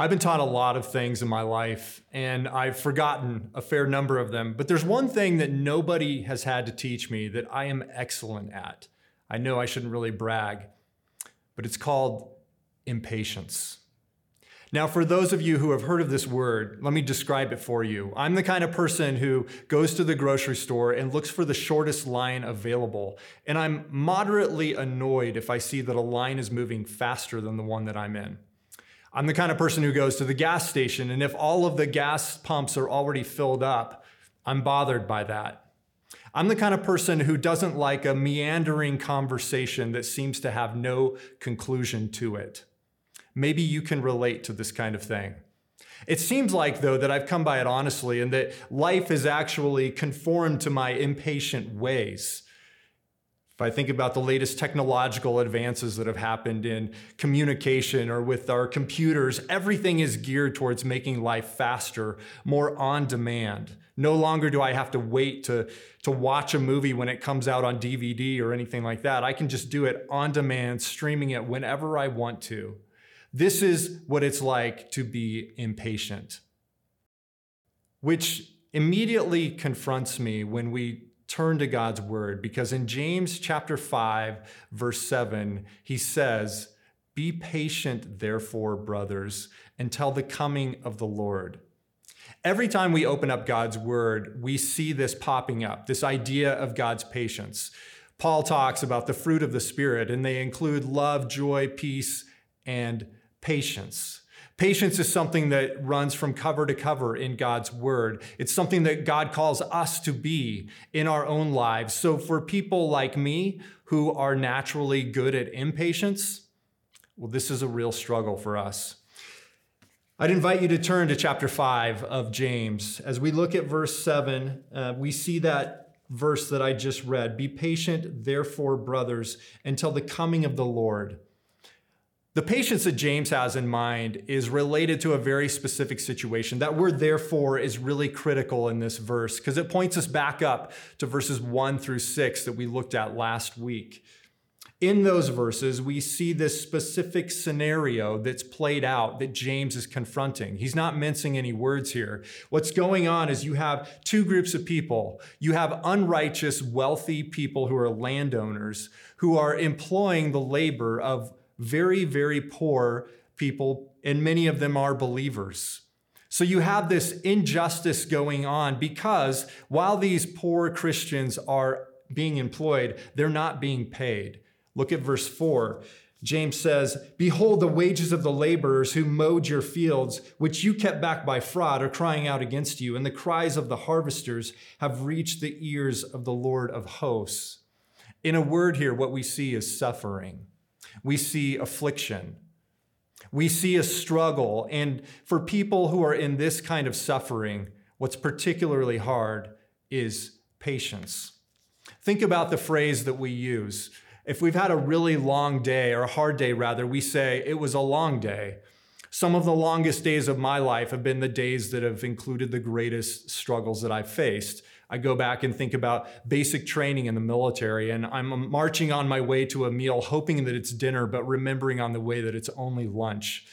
I've been taught a lot of things in my life, and I've forgotten a fair number of them. But there's one thing that nobody has had to teach me that I am excellent at. I know I shouldn't really brag, but it's called impatience. Now, for those of you who have heard of this word, let me describe it for you. I'm the kind of person who goes to the grocery store and looks for the shortest line available. And I'm moderately annoyed if I see that a line is moving faster than the one that I'm in. I'm the kind of person who goes to the gas station, and if all of the gas pumps are already filled up, I'm bothered by that. I'm the kind of person who doesn't like a meandering conversation that seems to have no conclusion to it. Maybe you can relate to this kind of thing. It seems like, though, that I've come by it honestly and that life is actually conformed to my impatient ways. If I think about the latest technological advances that have happened in communication or with our computers, everything is geared towards making life faster, more on demand. No longer do I have to wait to, to watch a movie when it comes out on DVD or anything like that. I can just do it on demand, streaming it whenever I want to. This is what it's like to be impatient, which immediately confronts me when we turn to God's word because in James chapter 5 verse 7 he says be patient therefore brothers until the coming of the Lord. Every time we open up God's word we see this popping up this idea of God's patience. Paul talks about the fruit of the spirit and they include love, joy, peace and patience. Patience is something that runs from cover to cover in God's word. It's something that God calls us to be in our own lives. So, for people like me who are naturally good at impatience, well, this is a real struggle for us. I'd invite you to turn to chapter 5 of James. As we look at verse 7, uh, we see that verse that I just read Be patient, therefore, brothers, until the coming of the Lord. The patience that James has in mind is related to a very specific situation. That word, therefore, is really critical in this verse because it points us back up to verses one through six that we looked at last week. In those verses, we see this specific scenario that's played out that James is confronting. He's not mincing any words here. What's going on is you have two groups of people. You have unrighteous, wealthy people who are landowners who are employing the labor of very, very poor people, and many of them are believers. So you have this injustice going on because while these poor Christians are being employed, they're not being paid. Look at verse 4. James says, Behold, the wages of the laborers who mowed your fields, which you kept back by fraud, are crying out against you, and the cries of the harvesters have reached the ears of the Lord of hosts. In a word here, what we see is suffering we see affliction. We see a struggle. And for people who are in this kind of suffering, what's particularly hard is patience. Think about the phrase that we use. If we've had a really long day, or a hard day rather, we say, it was a long day. Some of the longest days of my life have been the days that have included the greatest struggles that I've faced. I go back and think about basic training in the military, and I'm um, marching on my way to a meal, hoping that it's dinner, but remembering on the way that it's only lunch.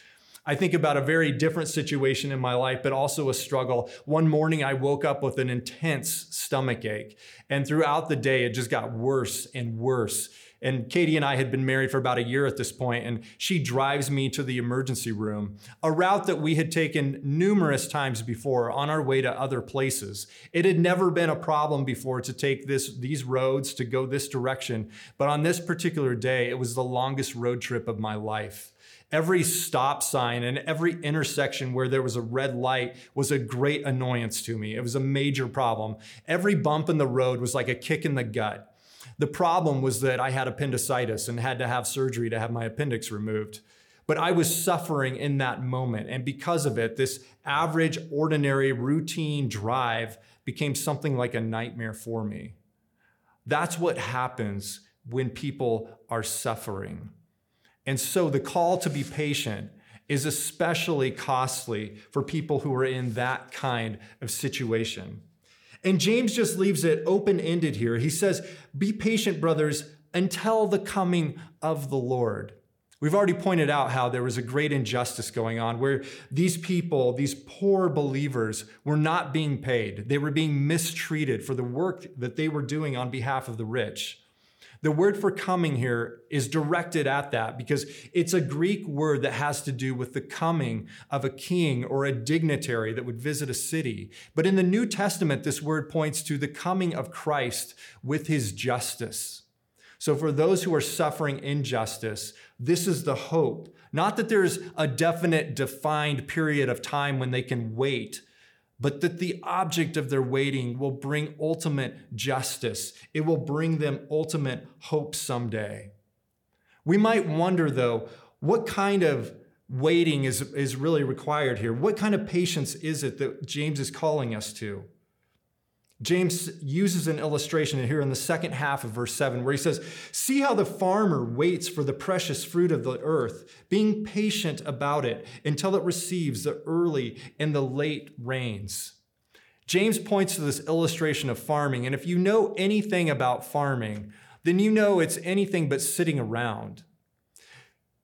I think about a very different situation in my life, but also a struggle. One morning, I woke up with an intense stomach ache, and throughout the day, it just got worse and worse. And Katie and I had been married for about a year at this point, and she drives me to the emergency room, a route that we had taken numerous times before on our way to other places. It had never been a problem before to take this, these roads to go this direction, but on this particular day, it was the longest road trip of my life. Every stop sign and every intersection where there was a red light was a great annoyance to me. It was a major problem. Every bump in the road was like a kick in the gut. The problem was that I had appendicitis and had to have surgery to have my appendix removed. But I was suffering in that moment. And because of it, this average, ordinary, routine drive became something like a nightmare for me. That's what happens when people are suffering. And so the call to be patient is especially costly for people who are in that kind of situation. And James just leaves it open ended here. He says, Be patient, brothers, until the coming of the Lord. We've already pointed out how there was a great injustice going on where these people, these poor believers, were not being paid. They were being mistreated for the work that they were doing on behalf of the rich. The word for coming here is directed at that because it's a Greek word that has to do with the coming of a king or a dignitary that would visit a city. But in the New Testament, this word points to the coming of Christ with his justice. So, for those who are suffering injustice, this is the hope. Not that there's a definite, defined period of time when they can wait, but that the object of their waiting will bring ultimate justice. It will bring them ultimate hope someday. We might wonder, though, what kind of waiting is, is really required here? What kind of patience is it that James is calling us to? James uses an illustration here in the second half of verse 7 where he says, See how the farmer waits for the precious fruit of the earth, being patient about it until it receives the early and the late rains. James points to this illustration of farming, and if you know anything about farming, then you know it's anything but sitting around.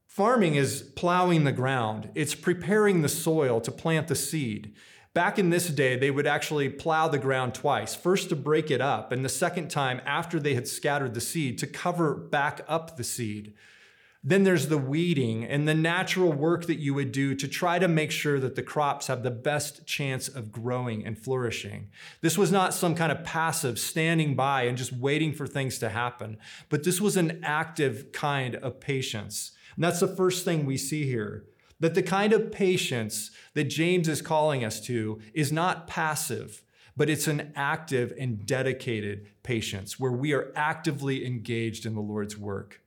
Farming is plowing the ground, it's preparing the soil to plant the seed. Back in this day, they would actually plow the ground twice first to break it up, and the second time after they had scattered the seed to cover back up the seed. Then there's the weeding and the natural work that you would do to try to make sure that the crops have the best chance of growing and flourishing. This was not some kind of passive standing by and just waiting for things to happen, but this was an active kind of patience. And that's the first thing we see here. That the kind of patience that James is calling us to is not passive, but it's an active and dedicated patience where we are actively engaged in the Lord's work.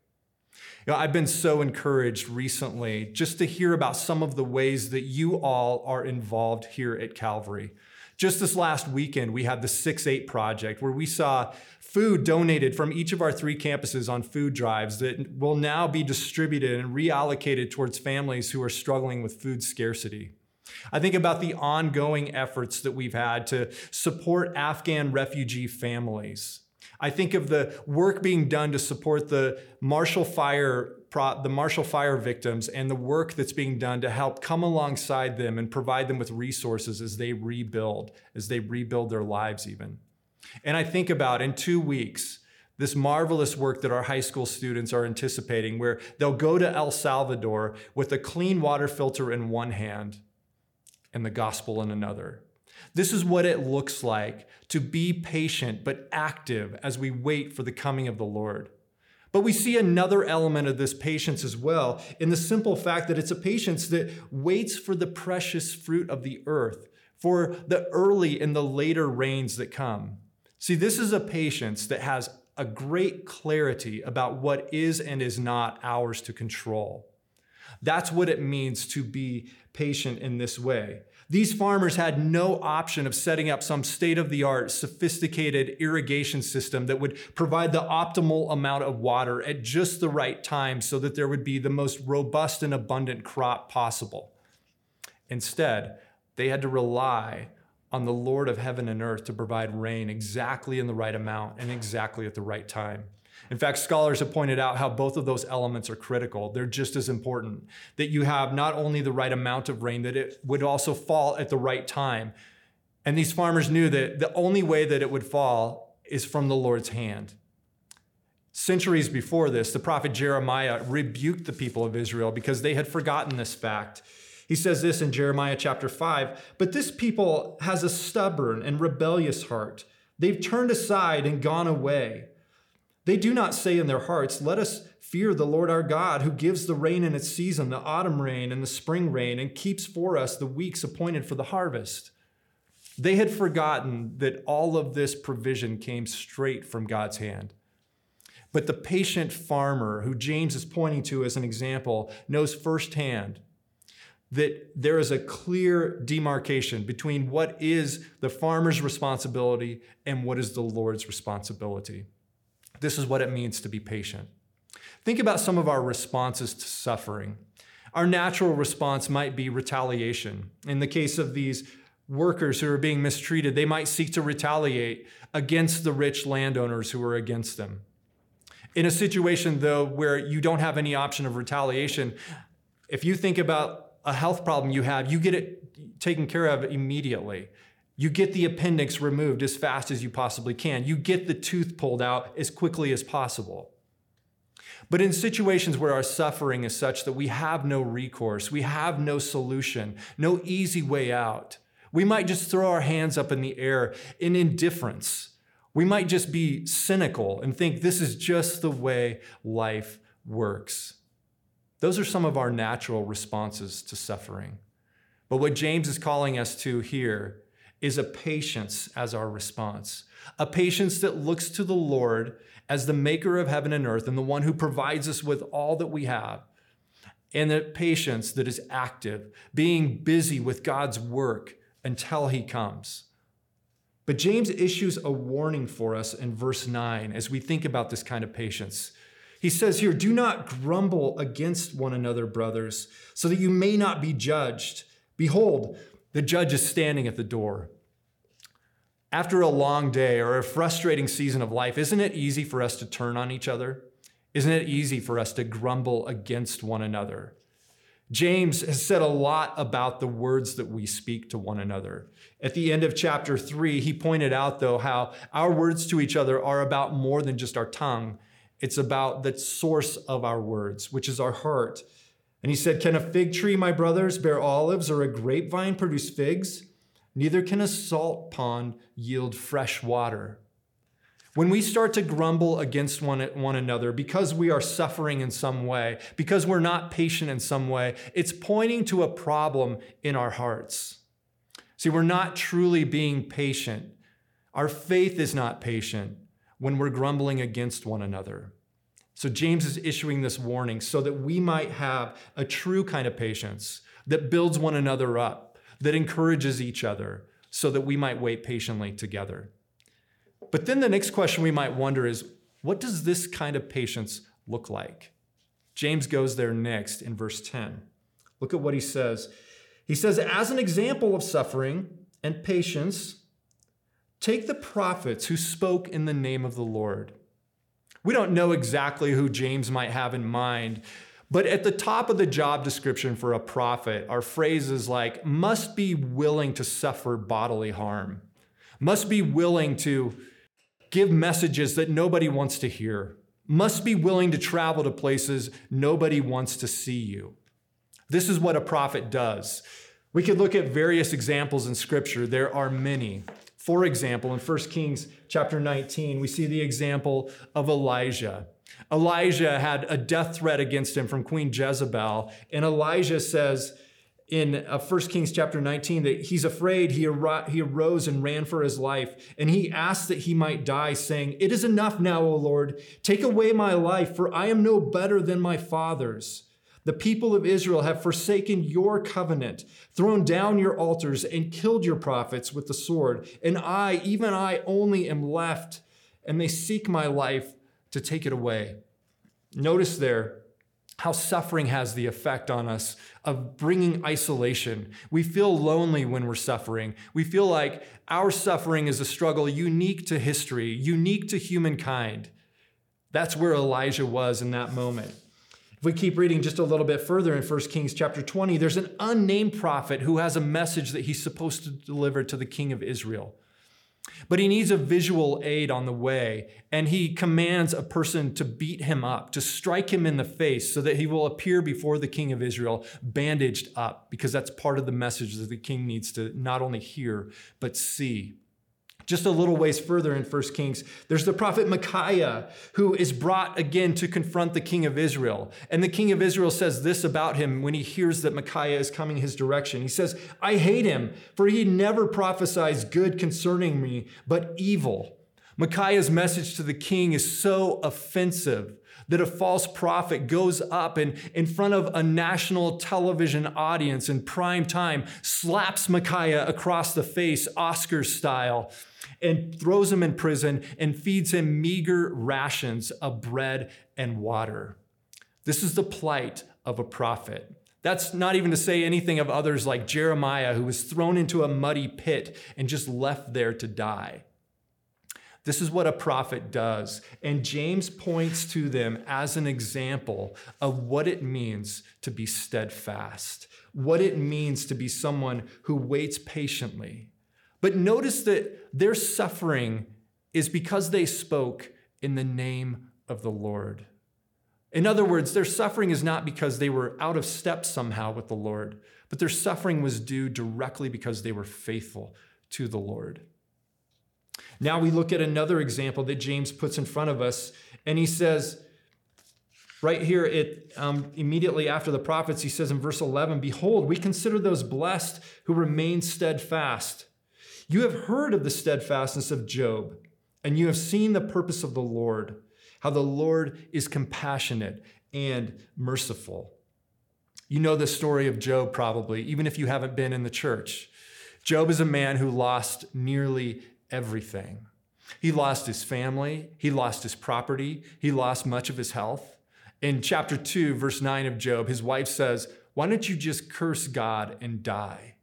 You know, I've been so encouraged recently just to hear about some of the ways that you all are involved here at Calvary. Just this last weekend, we had the 6 8 project where we saw food donated from each of our three campuses on food drives that will now be distributed and reallocated towards families who are struggling with food scarcity. I think about the ongoing efforts that we've had to support Afghan refugee families. I think of the work being done to support the Marshall Fire the Marshall Fire victims and the work that's being done to help come alongside them and provide them with resources as they rebuild, as they rebuild their lives even. And I think about in 2 weeks this marvelous work that our high school students are anticipating where they'll go to El Salvador with a clean water filter in one hand and the gospel in another. This is what it looks like to be patient but active as we wait for the coming of the Lord. But we see another element of this patience as well in the simple fact that it's a patience that waits for the precious fruit of the earth, for the early and the later rains that come. See, this is a patience that has a great clarity about what is and is not ours to control. That's what it means to be patient in this way. These farmers had no option of setting up some state of the art, sophisticated irrigation system that would provide the optimal amount of water at just the right time so that there would be the most robust and abundant crop possible. Instead, they had to rely on the Lord of heaven and earth to provide rain exactly in the right amount and exactly at the right time. In fact, scholars have pointed out how both of those elements are critical. They're just as important. That you have not only the right amount of rain, that it would also fall at the right time. And these farmers knew that the only way that it would fall is from the Lord's hand. Centuries before this, the prophet Jeremiah rebuked the people of Israel because they had forgotten this fact. He says this in Jeremiah chapter 5 But this people has a stubborn and rebellious heart. They've turned aside and gone away. They do not say in their hearts, Let us fear the Lord our God, who gives the rain in its season, the autumn rain and the spring rain, and keeps for us the weeks appointed for the harvest. They had forgotten that all of this provision came straight from God's hand. But the patient farmer, who James is pointing to as an example, knows firsthand that there is a clear demarcation between what is the farmer's responsibility and what is the Lord's responsibility. This is what it means to be patient. Think about some of our responses to suffering. Our natural response might be retaliation. In the case of these workers who are being mistreated, they might seek to retaliate against the rich landowners who are against them. In a situation, though, where you don't have any option of retaliation, if you think about a health problem you have, you get it taken care of immediately. You get the appendix removed as fast as you possibly can. You get the tooth pulled out as quickly as possible. But in situations where our suffering is such that we have no recourse, we have no solution, no easy way out, we might just throw our hands up in the air in indifference. We might just be cynical and think this is just the way life works. Those are some of our natural responses to suffering. But what James is calling us to here is a patience as our response, a patience that looks to the Lord as the maker of heaven and earth and the one who provides us with all that we have. And a patience that is active, being busy with God's work until he comes. But James issues a warning for us in verse 9 as we think about this kind of patience. He says here, Do not grumble against one another, brothers, so that you may not be judged. Behold, the judge is standing at the door. After a long day or a frustrating season of life, isn't it easy for us to turn on each other? Isn't it easy for us to grumble against one another? James has said a lot about the words that we speak to one another. At the end of chapter three, he pointed out, though, how our words to each other are about more than just our tongue. It's about the source of our words, which is our heart. And he said, Can a fig tree, my brothers, bear olives or a grapevine produce figs? Neither can a salt pond yield fresh water. When we start to grumble against one, one another because we are suffering in some way, because we're not patient in some way, it's pointing to a problem in our hearts. See, we're not truly being patient. Our faith is not patient when we're grumbling against one another. So, James is issuing this warning so that we might have a true kind of patience that builds one another up, that encourages each other, so that we might wait patiently together. But then the next question we might wonder is what does this kind of patience look like? James goes there next in verse 10. Look at what he says. He says, As an example of suffering and patience, take the prophets who spoke in the name of the Lord. We don't know exactly who James might have in mind, but at the top of the job description for a prophet are phrases like, must be willing to suffer bodily harm, must be willing to give messages that nobody wants to hear, must be willing to travel to places nobody wants to see you. This is what a prophet does. We could look at various examples in scripture. There are many. For example, in 1 Kings chapter 19, we see the example of Elijah. Elijah had a death threat against him from Queen Jezebel, and Elijah says, in uh, 1 Kings chapter 19 that he's afraid. He, ar- he arose and ran for his life, and he asked that he might die, saying, It is enough now, O Lord. Take away my life, for I am no better than my fathers. The people of Israel have forsaken your covenant, thrown down your altars, and killed your prophets with the sword. And I, even I only, am left, and they seek my life to take it away. Notice there, how suffering has the effect on us of bringing isolation. We feel lonely when we're suffering. We feel like our suffering is a struggle unique to history, unique to humankind. That's where Elijah was in that moment. If we keep reading just a little bit further in 1 Kings chapter 20, there's an unnamed prophet who has a message that he's supposed to deliver to the king of Israel. But he needs a visual aid on the way, and he commands a person to beat him up, to strike him in the face, so that he will appear before the king of Israel bandaged up, because that's part of the message that the king needs to not only hear, but see. Just a little ways further in 1 Kings, there's the prophet Micaiah who is brought again to confront the king of Israel. And the king of Israel says this about him when he hears that Micaiah is coming his direction. He says, I hate him, for he never prophesies good concerning me, but evil. Micaiah's message to the king is so offensive that a false prophet goes up and in front of a national television audience in prime time slaps Micaiah across the face, Oscar style, and throws him in prison and feeds him meager rations of bread and water. This is the plight of a prophet. That's not even to say anything of others like Jeremiah, who was thrown into a muddy pit and just left there to die. This is what a prophet does. And James points to them as an example of what it means to be steadfast, what it means to be someone who waits patiently. But notice that their suffering is because they spoke in the name of the Lord. In other words, their suffering is not because they were out of step somehow with the Lord, but their suffering was due directly because they were faithful to the Lord. Now we look at another example that James puts in front of us, and he says, right here, it um, immediately after the prophets, he says in verse 11, Behold, we consider those blessed who remain steadfast. You have heard of the steadfastness of Job, and you have seen the purpose of the Lord, how the Lord is compassionate and merciful. You know the story of Job probably, even if you haven't been in the church. Job is a man who lost nearly everything. He lost his family, he lost his property, he lost much of his health. In chapter 2, verse 9 of Job, his wife says, Why don't you just curse God and die?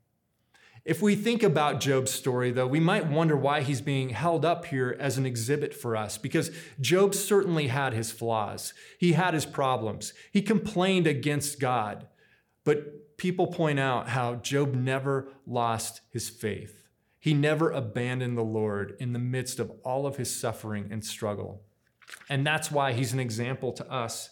If we think about Job's story, though, we might wonder why he's being held up here as an exhibit for us, because Job certainly had his flaws. He had his problems. He complained against God. But people point out how Job never lost his faith. He never abandoned the Lord in the midst of all of his suffering and struggle. And that's why he's an example to us.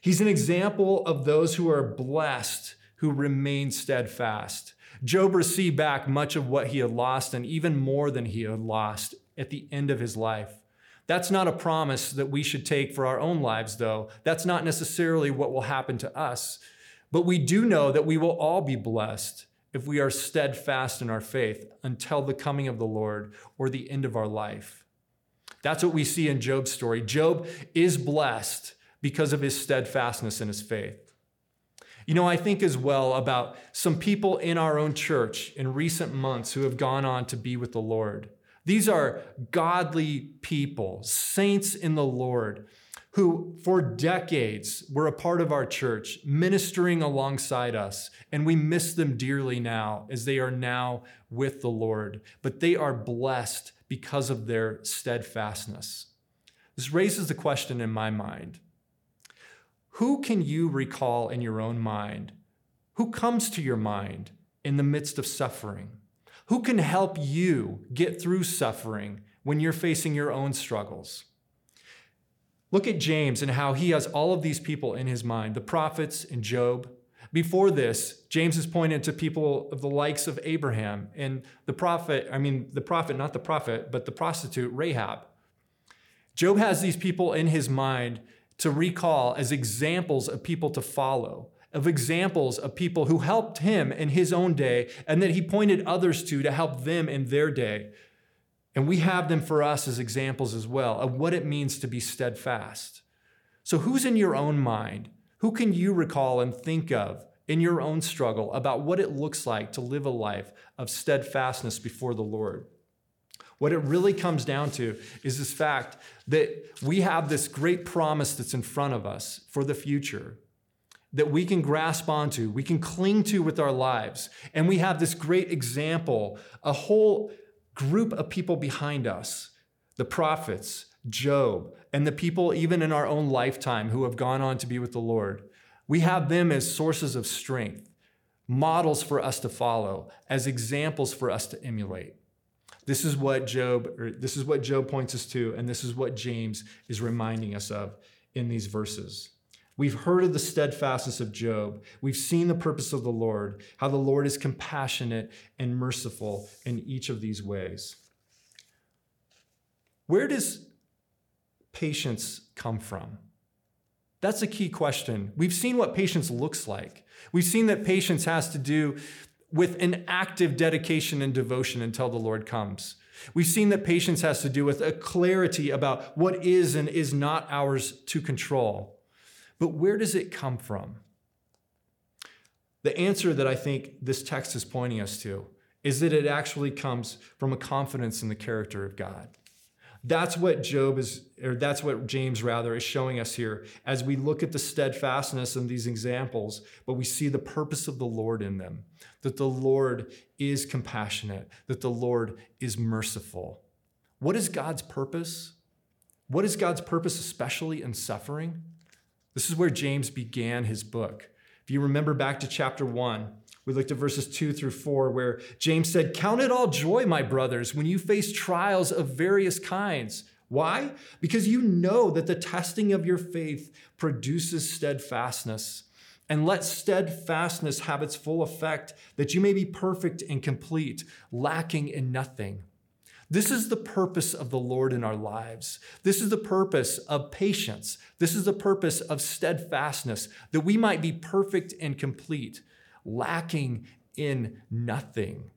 He's an example of those who are blessed, who remain steadfast. Job received back much of what he had lost and even more than he had lost at the end of his life. That's not a promise that we should take for our own lives, though. That's not necessarily what will happen to us. But we do know that we will all be blessed if we are steadfast in our faith until the coming of the Lord or the end of our life. That's what we see in Job's story. Job is blessed because of his steadfastness in his faith. You know, I think as well about some people in our own church in recent months who have gone on to be with the Lord. These are godly people, saints in the Lord who for decades were a part of our church, ministering alongside us. And we miss them dearly now as they are now with the Lord. But they are blessed because of their steadfastness. This raises the question in my mind Who can you recall in your own mind? Who comes to your mind in the midst of suffering? Who can help you get through suffering when you're facing your own struggles? Look at James and how he has all of these people in his mind the prophets and Job. Before this, James is pointing to people of the likes of Abraham and the prophet, I mean, the prophet, not the prophet, but the prostitute Rahab. Job has these people in his mind to recall as examples of people to follow, of examples of people who helped him in his own day and that he pointed others to to help them in their day. And we have them for us as examples as well of what it means to be steadfast. So, who's in your own mind? Who can you recall and think of in your own struggle about what it looks like to live a life of steadfastness before the Lord? What it really comes down to is this fact that we have this great promise that's in front of us for the future that we can grasp onto, we can cling to with our lives. And we have this great example, a whole group of people behind us the prophets, Job, and the people even in our own lifetime who have gone on to be with the Lord. We have them as sources of strength, models for us to follow, as examples for us to emulate. This is what Job, or this is what Job points us to, and this is what James is reminding us of in these verses. We've heard of the steadfastness of Job. We've seen the purpose of the Lord, how the Lord is compassionate and merciful in each of these ways. Where does patience come from? That's a key question. We've seen what patience looks like. We've seen that patience has to do with an active dedication and devotion until the Lord comes. We've seen that patience has to do with a clarity about what is and is not ours to control. But where does it come from? The answer that I think this text is pointing us to is that it actually comes from a confidence in the character of God. That's what Job is, or that's what James rather is showing us here as we look at the steadfastness in these examples, but we see the purpose of the Lord in them, that the Lord is compassionate, that the Lord is merciful. What is God's purpose? What is God's purpose, especially in suffering? This is where James began his book. If you remember back to chapter one, we looked at verses two through four, where James said, Count it all joy, my brothers, when you face trials of various kinds. Why? Because you know that the testing of your faith produces steadfastness. And let steadfastness have its full effect, that you may be perfect and complete, lacking in nothing. This is the purpose of the Lord in our lives. This is the purpose of patience. This is the purpose of steadfastness, that we might be perfect and complete, lacking in nothing.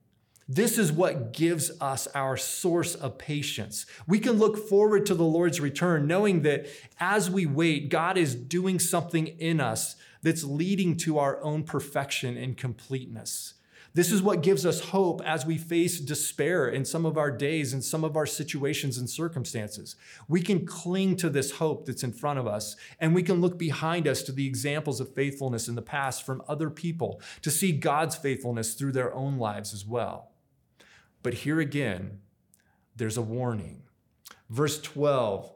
This is what gives us our source of patience. We can look forward to the Lord's return, knowing that as we wait, God is doing something in us that's leading to our own perfection and completeness. This is what gives us hope as we face despair in some of our days and some of our situations and circumstances. We can cling to this hope that's in front of us, and we can look behind us to the examples of faithfulness in the past from other people to see God's faithfulness through their own lives as well. But here again, there's a warning. Verse 12,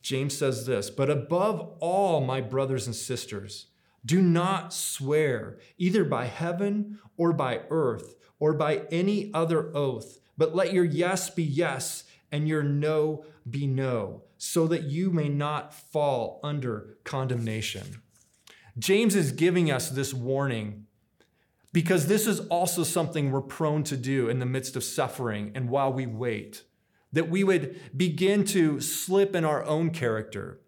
James says this But above all, my brothers and sisters, do not swear either by heaven or by earth or by any other oath, but let your yes be yes and your no be no, so that you may not fall under condemnation. James is giving us this warning because this is also something we're prone to do in the midst of suffering and while we wait, that we would begin to slip in our own character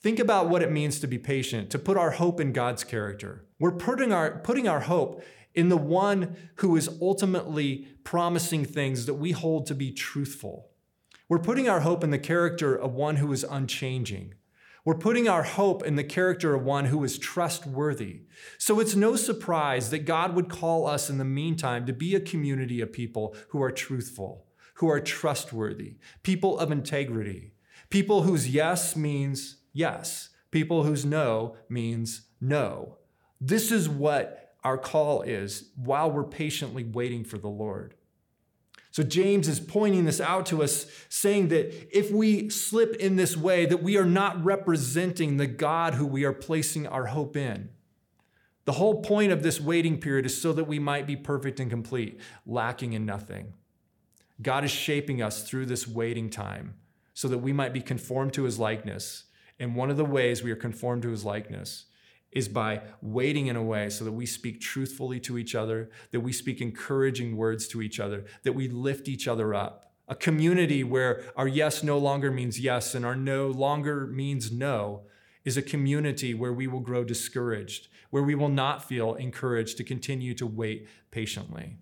Think about what it means to be patient, to put our hope in God's character. We're putting our, putting our hope in the one who is ultimately promising things that we hold to be truthful. We're putting our hope in the character of one who is unchanging. We're putting our hope in the character of one who is trustworthy. So it's no surprise that God would call us in the meantime to be a community of people who are truthful, who are trustworthy, people of integrity, people whose yes means yes. People whose no means no. This is what our call is while we're patiently waiting for the Lord. So James is pointing this out to us, saying that if we slip in this way, that we are not representing the God who we are placing our hope in. The whole point of this waiting period is so that we might be perfect and complete, lacking in nothing. God is shaping us through this waiting time so that we might be conformed to his likeness and one of the ways we are conformed to his likeness is by waiting in a way so that we speak truthfully to each other, that we speak encouraging words to each other, that we lift each other up. A community where our yes no longer means yes and our no longer means no is a community where we will grow discouraged, where we will not feel encouraged to continue to wait patiently.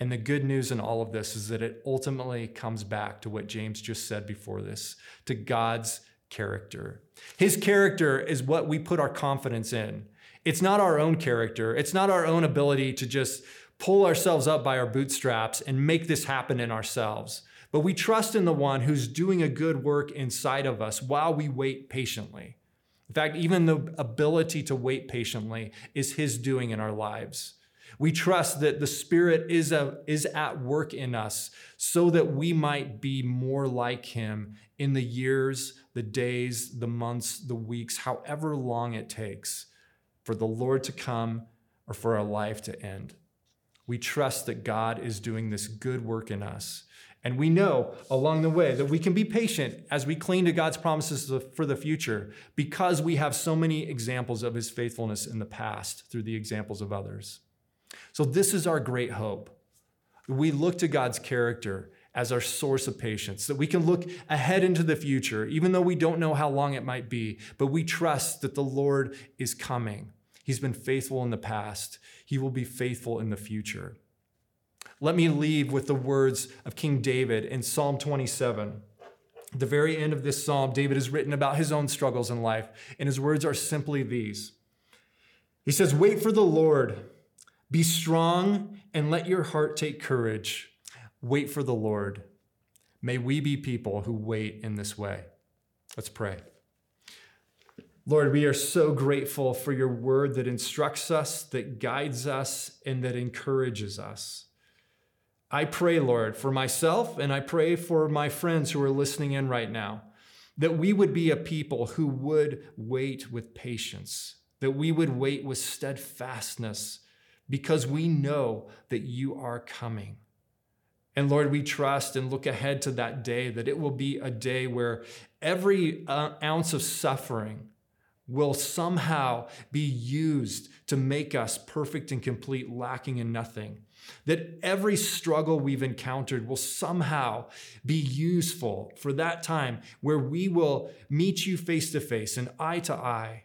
And the good news in all of this is that it ultimately comes back to what James just said before this to God's character. His character is what we put our confidence in. It's not our own character, it's not our own ability to just pull ourselves up by our bootstraps and make this happen in ourselves. But we trust in the one who's doing a good work inside of us while we wait patiently. In fact, even the ability to wait patiently is his doing in our lives. We trust that the Spirit is, a, is at work in us so that we might be more like Him in the years, the days, the months, the weeks, however long it takes for the Lord to come or for our life to end. We trust that God is doing this good work in us. And we know along the way that we can be patient as we cling to God's promises for the future because we have so many examples of his faithfulness in the past through the examples of others. So, this is our great hope. We look to God's character as our source of patience, that we can look ahead into the future, even though we don't know how long it might be, but we trust that the Lord is coming. He's been faithful in the past, He will be faithful in the future. Let me leave with the words of King David in Psalm 27. At the very end of this psalm, David has written about his own struggles in life, and his words are simply these He says, Wait for the Lord be strong and let your heart take courage. Wait for the Lord. May we be people who wait in this way. Let's pray. Lord, we are so grateful for your word that instructs us, that guides us, and that encourages us. I pray, Lord, for myself and I pray for my friends who are listening in right now, that we would be a people who would wait with patience, that we would wait with steadfastness, because we know that you are coming. And Lord, we trust and look ahead to that day, that it will be a day where every uh, ounce of suffering will somehow be used to make us perfect and complete, lacking in nothing. That every struggle we've encountered will somehow be useful for that time where we will meet you face to face and eye to eye.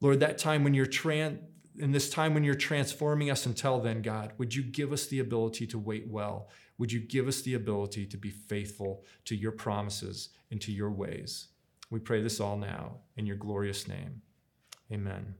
Lord, that time when you're trans in this time when you're transforming us until then, God, would you give us the ability to wait well? Would you give us the ability to be faithful to your promises and to your ways? We pray this all now in your glorious name. Amen.